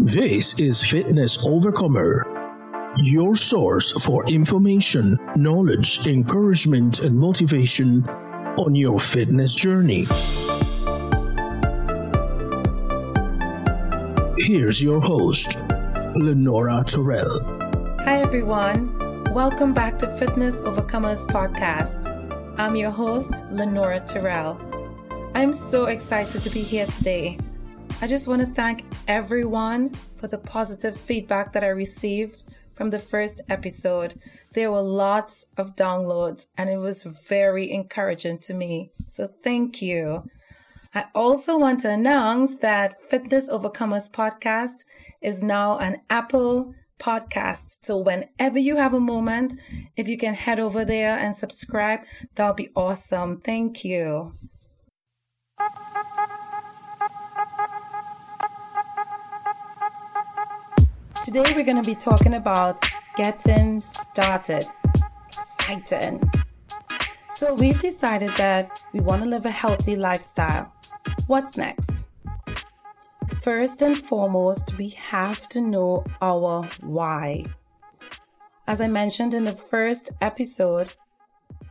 This is Fitness Overcomer, your source for information, knowledge, encouragement, and motivation on your fitness journey. Here's your host, Lenora Terrell. Hi, everyone. Welcome back to Fitness Overcomers podcast. I'm your host, Lenora Terrell. I'm so excited to be here today. I just want to thank everyone for the positive feedback that I received from the first episode. There were lots of downloads and it was very encouraging to me. So thank you. I also want to announce that Fitness Overcomers podcast is now an Apple podcast. So whenever you have a moment, if you can head over there and subscribe, that'll be awesome. Thank you. Today we're going to be talking about getting started. Exciting. So we've decided that we want to live a healthy lifestyle. What's next? First and foremost, we have to know our why. As I mentioned in the first episode,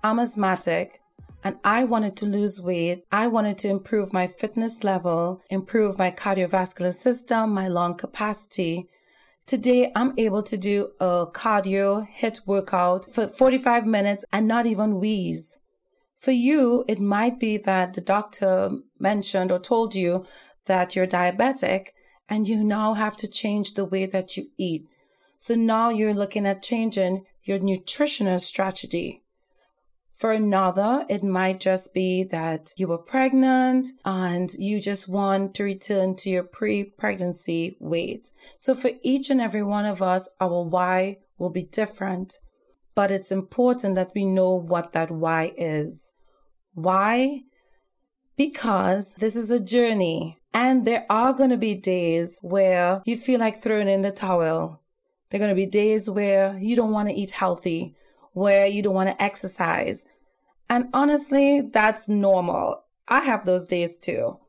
I'm asthmatic and I wanted to lose weight. I wanted to improve my fitness level, improve my cardiovascular system, my lung capacity. Today, I'm able to do a cardio HIIT workout for 45 minutes and not even wheeze. For you, it might be that the doctor mentioned or told you that you're diabetic and you now have to change the way that you eat. So now you're looking at changing your nutritional strategy. For another, it might just be that you were pregnant and you just want to return to your pre-pregnancy weight. So for each and every one of us, our why will be different, but it's important that we know what that why is. Why? Because this is a journey and there are going to be days where you feel like throwing in the towel. There are going to be days where you don't want to eat healthy, where you don't want to exercise. And honestly, that's normal. I have those days too.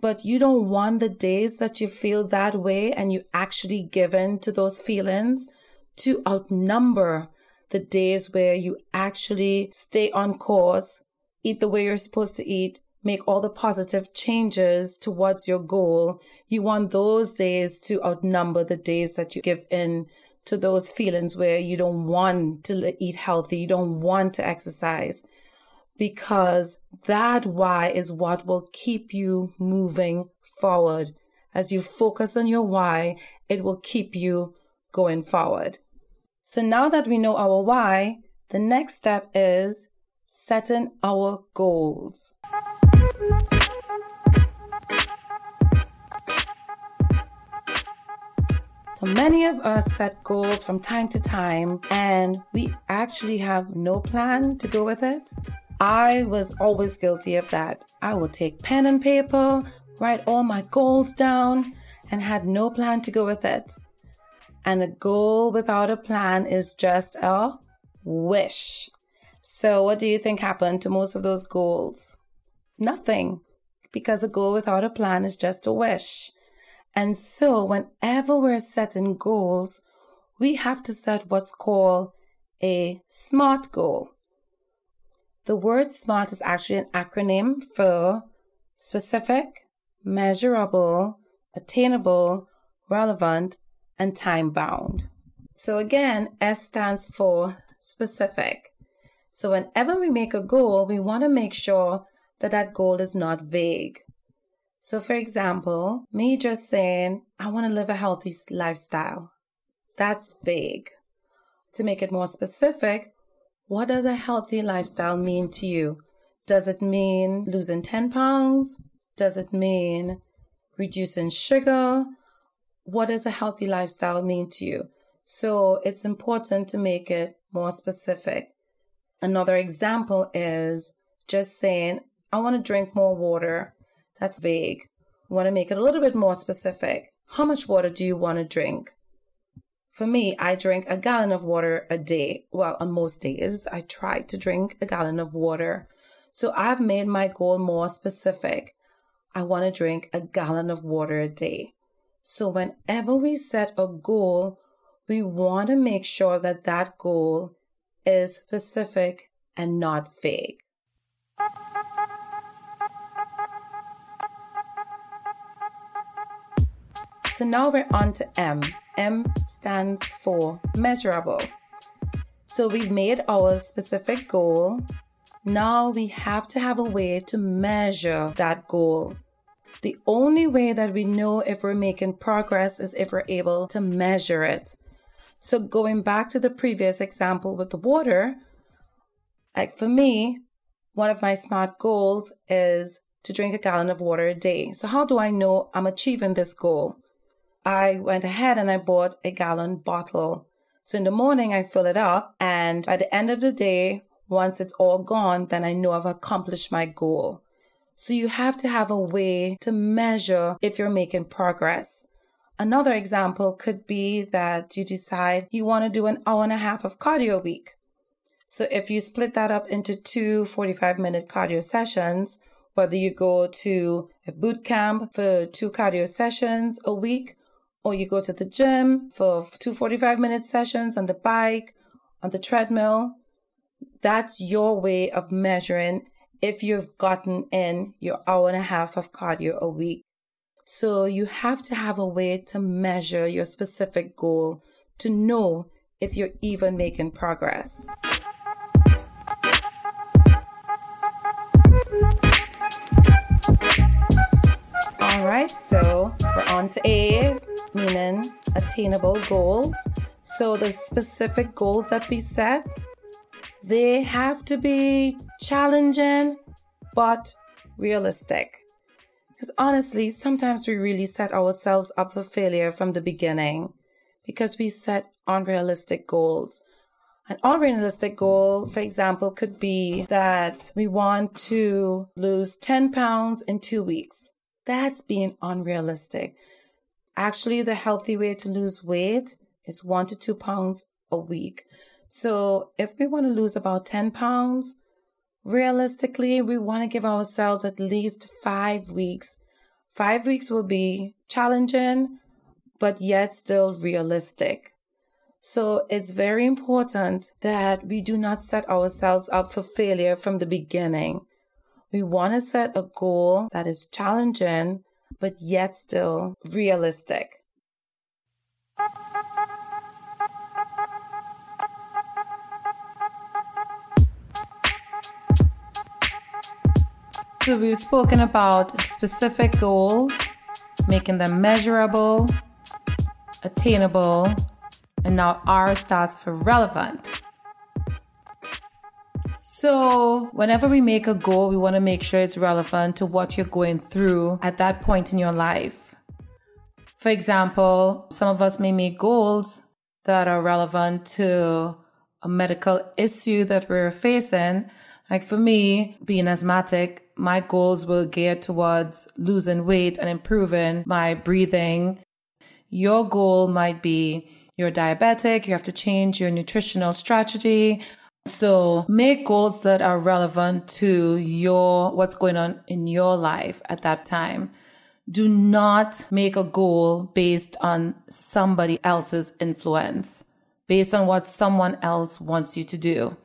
But you don't want the days that you feel that way and you actually give in to those feelings to outnumber the days where you actually stay on course, eat the way you're supposed to eat, make all the positive changes towards your goal. You want those days to outnumber the days that you give in to those feelings where you don't want to eat healthy, you don't want to exercise, because that why is what will keep you moving forward. As you focus on your why, it will keep you going forward. So now that we know our why, the next step is setting our goals. So many of us set goals from time to time and we actually have no plan to go with it. I was always guilty of that. I would take pen and paper, write all my goals down, and had no plan to go with it. And a goal without a plan is just a wish. So, what do you think happened to most of those goals? Nothing, because a goal without a plan is just a wish. And so, whenever we're setting goals, we have to set what's called a SMART goal. The word SMART is actually an acronym for specific, measurable, attainable, relevant, and time bound. So again, S stands for specific. So whenever we make a goal, we want to make sure that that goal is not vague. So, for example, me just saying, I want to live a healthy lifestyle, that's vague. To make it more specific, what does a healthy lifestyle mean to you? Does it mean losing 10 pounds? Does it mean reducing sugar? What does a healthy lifestyle mean to you? So it's important to make it more specific. Another example is just saying, I want to drink more water. That's vague. We want to make it a little bit more specific. How much water do you want to drink? For me, I drink a gallon of water a day. Well, on most days, I try to drink a gallon of water. So I've made my goal more specific. I want to drink a gallon of water a day. So whenever we set a goal, we want to make sure that that goal is specific and not vague. So now we're on to M. M stands for measurable. So we've made our specific goal. Now we have to have a way to measure that goal. The only way that we know if we're making progress is if we're able to measure it. So going back to the previous example with the water, like for me, one of my smart goals is to drink a gallon of water a day. So how do I know I'm achieving this goal? I went ahead and I bought a gallon bottle. So in the morning, I fill it up. And by the end of the day, once it's all gone, then I know I've accomplished my goal. So you have to have a way to measure if you're making progress. Another example could be that you decide you want to do an hour and a half of cardio a week. So if you split that up into two 45 minute cardio sessions, whether you go to a boot camp for two cardio sessions a week or you go to the gym for two 45 minute sessions on the bike, on the treadmill. That's your way of measuring if you've gotten in your hour and a half of cardio a week. So you have to have a way to measure your specific goal to know if you're even making progress. All right, so we're on to A, meaning attainable goals. So the specific goals that we set, they have to be challenging but realistic. Because honestly, sometimes we really set ourselves up for failure from the beginning because we set unrealistic goals. An unrealistic goal, for example, could be that we want to lose 10 pounds in two weeks. That's being unrealistic. Actually, the healthy way to lose weight is one to two pounds a week. So if we want to lose about 10 pounds, realistically, we want to give ourselves at least five weeks. Five weeks will be challenging, but yet still realistic. So it's very important that we do not set ourselves up for failure from the beginning. We want to set a goal that is challenging, but yet still realistic. So, we've spoken about specific goals, making them measurable, attainable, and now R starts for relevant. So, whenever we make a goal, we want to make sure it's relevant to what you're going through at that point in your life. For example, some of us may make goals that are relevant to a medical issue that we're facing. Like for me, being asthmatic, my goals were geared towards losing weight and improving my breathing. Your goal might be you're diabetic, you have to change your nutritional strategy, so make goals that are relevant to your, what's going on in your life at that time. Do not make a goal based on somebody else's influence, based on what someone else wants you to do.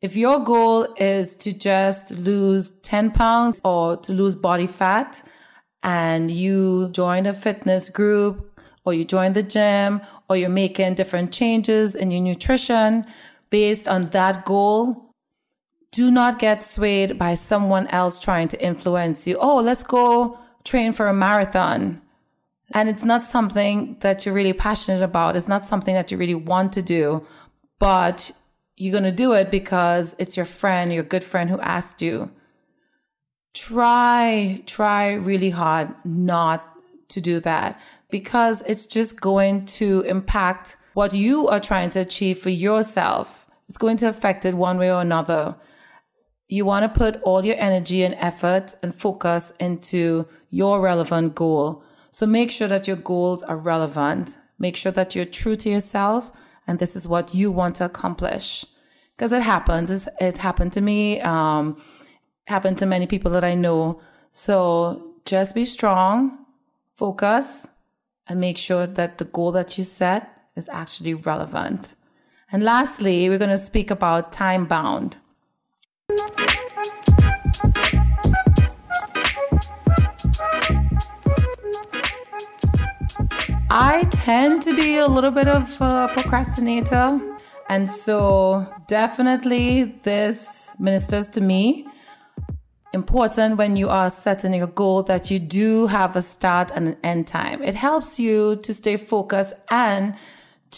If your goal is to just lose 10 pounds or to lose body fat and you join a fitness group or you join the gym or you're making different changes in your nutrition, based on that goal, do not get swayed by someone else trying to influence you. Oh, let's go train for a marathon. And it's not something that you're really passionate about. It's not something that you really want to do, but you're going to do it because it's your friend, your good friend who asked you. Try, try really hard not to do that because it's just going to impact what you are trying to achieve for yourself. is going to affect it one way or another. You want to put all your energy and effort and focus into your relevant goal. So make sure that your goals are relevant. Make sure that you're true to yourself and this is what you want to accomplish. Because it happens. It happened to me. Um, happened to many people that I know. So just be strong, focus, and make sure that the goal that you set is actually relevant. And lastly, we're going to speak about time bound. I tend to be a little bit of a procrastinator. And so, definitely, this ministers to me. Important when you are setting your goal that you do have a start and an end time. It helps you to stay focused and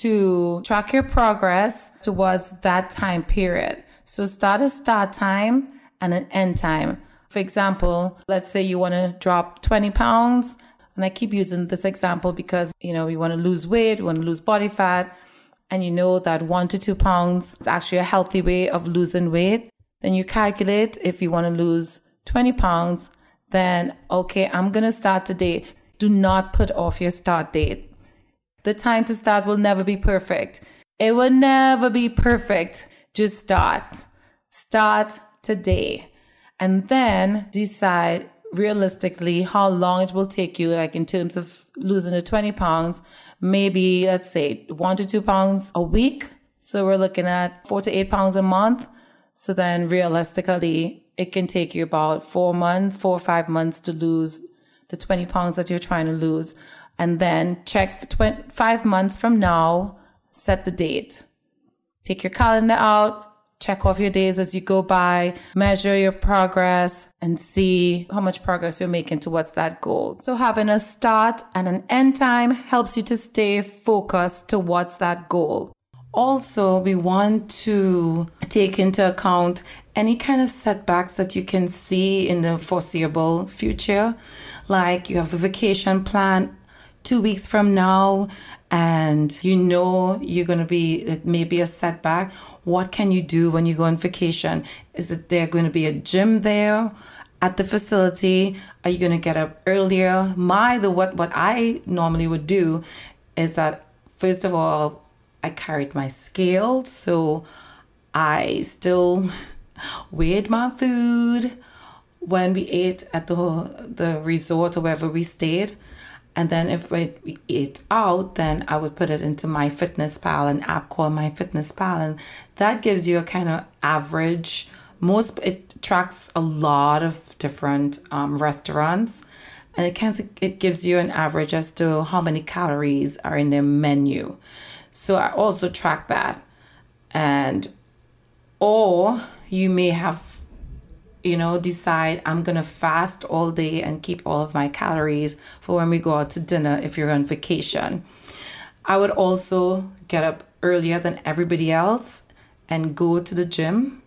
to track your progress towards that time period. So, start a start time and an end time. For example, let's say you want to drop 20 pounds and I keep using this example because, you know, you want to lose weight, you want to lose body fat, and you know that one to two pounds is actually a healthy way of losing weight. Then you calculate if you want to lose 20 pounds, then okay, I'm going to start today. Do not put off your start date. The time to start will never be perfect. It will never be perfect. Just start. Start today. And then decide realistically how long it will take you, like in terms of losing the 20 pounds, maybe let's say one to two pounds a week. So we're looking at four to eight pounds a month. So then realistically, it can take you about four months, four or five months to lose the 20 pounds that you're trying to lose. And then check 20, five months from now, set the date. Take your calendar out, check off your days as you go by, measure your progress and see how much progress you're making towards that goal. So having a start and an end time helps you to stay focused towards that goal. Also, we want to take into account any kind of setbacks that you can see in the foreseeable future. Like you have a vacation plan two weeks from now and you know you're going to be it may be a setback. What can you do when you go on vacation? Is it there going to be a gym there at the facility? Are you going to get up earlier? My the what what i normally would do is that first of all i carried my scale so i still weighed my food. When we ate at the the resort or wherever we stayed and then if eat out, then I would put it into MyFitnessPal, an app called MyFitnessPal. And that gives you a kind of average. Most, it tracks a lot of different um, restaurants and it can it gives you an average as to how many calories are in their menu. So I also track that. And or you may have you know, decide I'm going to fast all day and keep all of my calories for when we go out to dinner if you're on vacation. I would also get up earlier than everybody else and go to the gym,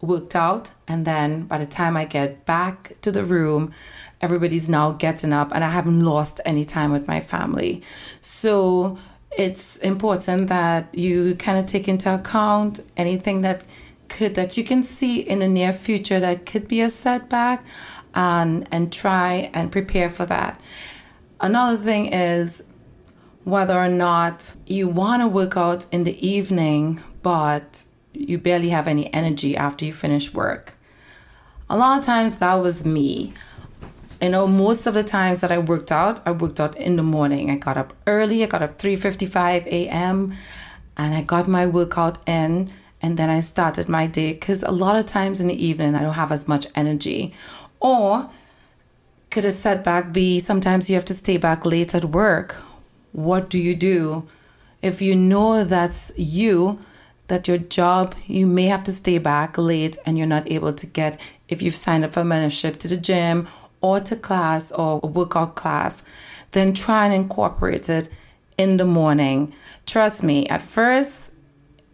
worked out, and then by the time I get back to the room, everybody's now getting up and I haven't lost any time with my family. So it's important that you kind of take into account anything that could that you can see in the near future that could be a setback and and try and prepare for that. Another thing is whether or not you want to work out in the evening but you barely have any energy after you finish work. A lot of times that was me. You know, most of the times that I worked out, I worked out in the morning. I got up early, I got up 3:55 a.m. and I got my workout in and then I started my day because a lot of times in the evening I don't have as much energy. Or could a setback be sometimes you have to stay back late at work? What do you do? If you know that's you, that your job, you may have to stay back late and you're not able to get, if you've signed up for membership to the gym or to class or a workout class, then try and incorporate it in the morning. Trust me, at first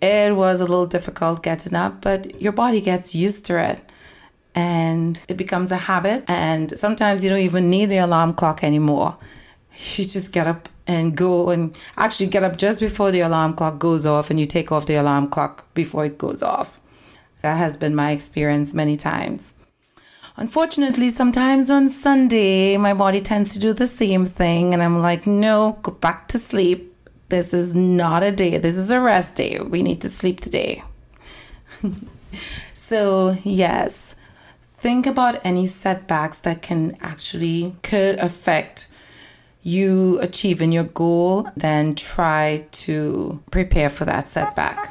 it was a little difficult getting up, but your body gets used to it and it becomes a habit. And sometimes you don't even need the alarm clock anymore. You just get up and go and actually get up just before the alarm clock goes off and you take off the alarm clock before it goes off. That has been my experience many times. Unfortunately, sometimes on Sunday, my body tends to do the same thing, and I'm like, no, go back to sleep this is not a day, this is a rest day. We need to sleep today. so, yes, think about any setbacks that can actually could affect you achieving your goal, then try to prepare for that setback.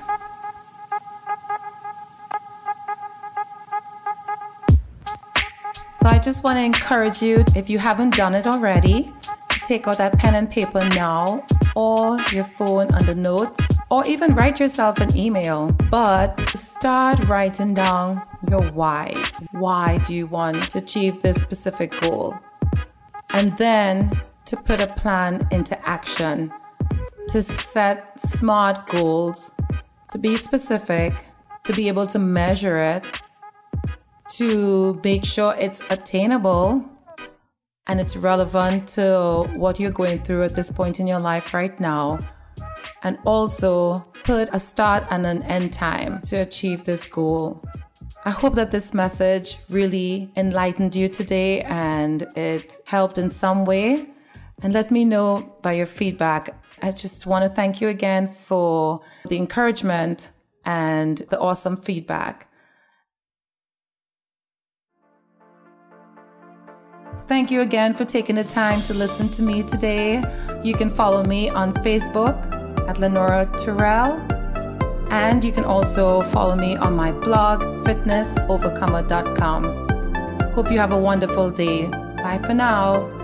So I just want to encourage you, if you haven't done it already, to take out that pen and paper now or your phone on the notes or even write yourself an email. But start writing down your whys. Why do you want to achieve this specific goal? And then to put a plan into action, to set smart goals, to be specific, to be able to measure it, to make sure it's attainable and it's relevant to what you're going through at this point in your life right now. And also put a start and an end time to achieve this goal. I hope that this message really enlightened you today and it helped in some way and let me know by your feedback. I just want to thank you again for the encouragement and the awesome feedback. Thank you again for taking the time to listen to me today. You can follow me on Facebook at Lenora Terrell. And you can also follow me on my blog, fitnessovercomer.com. Hope you have a wonderful day. Bye for now.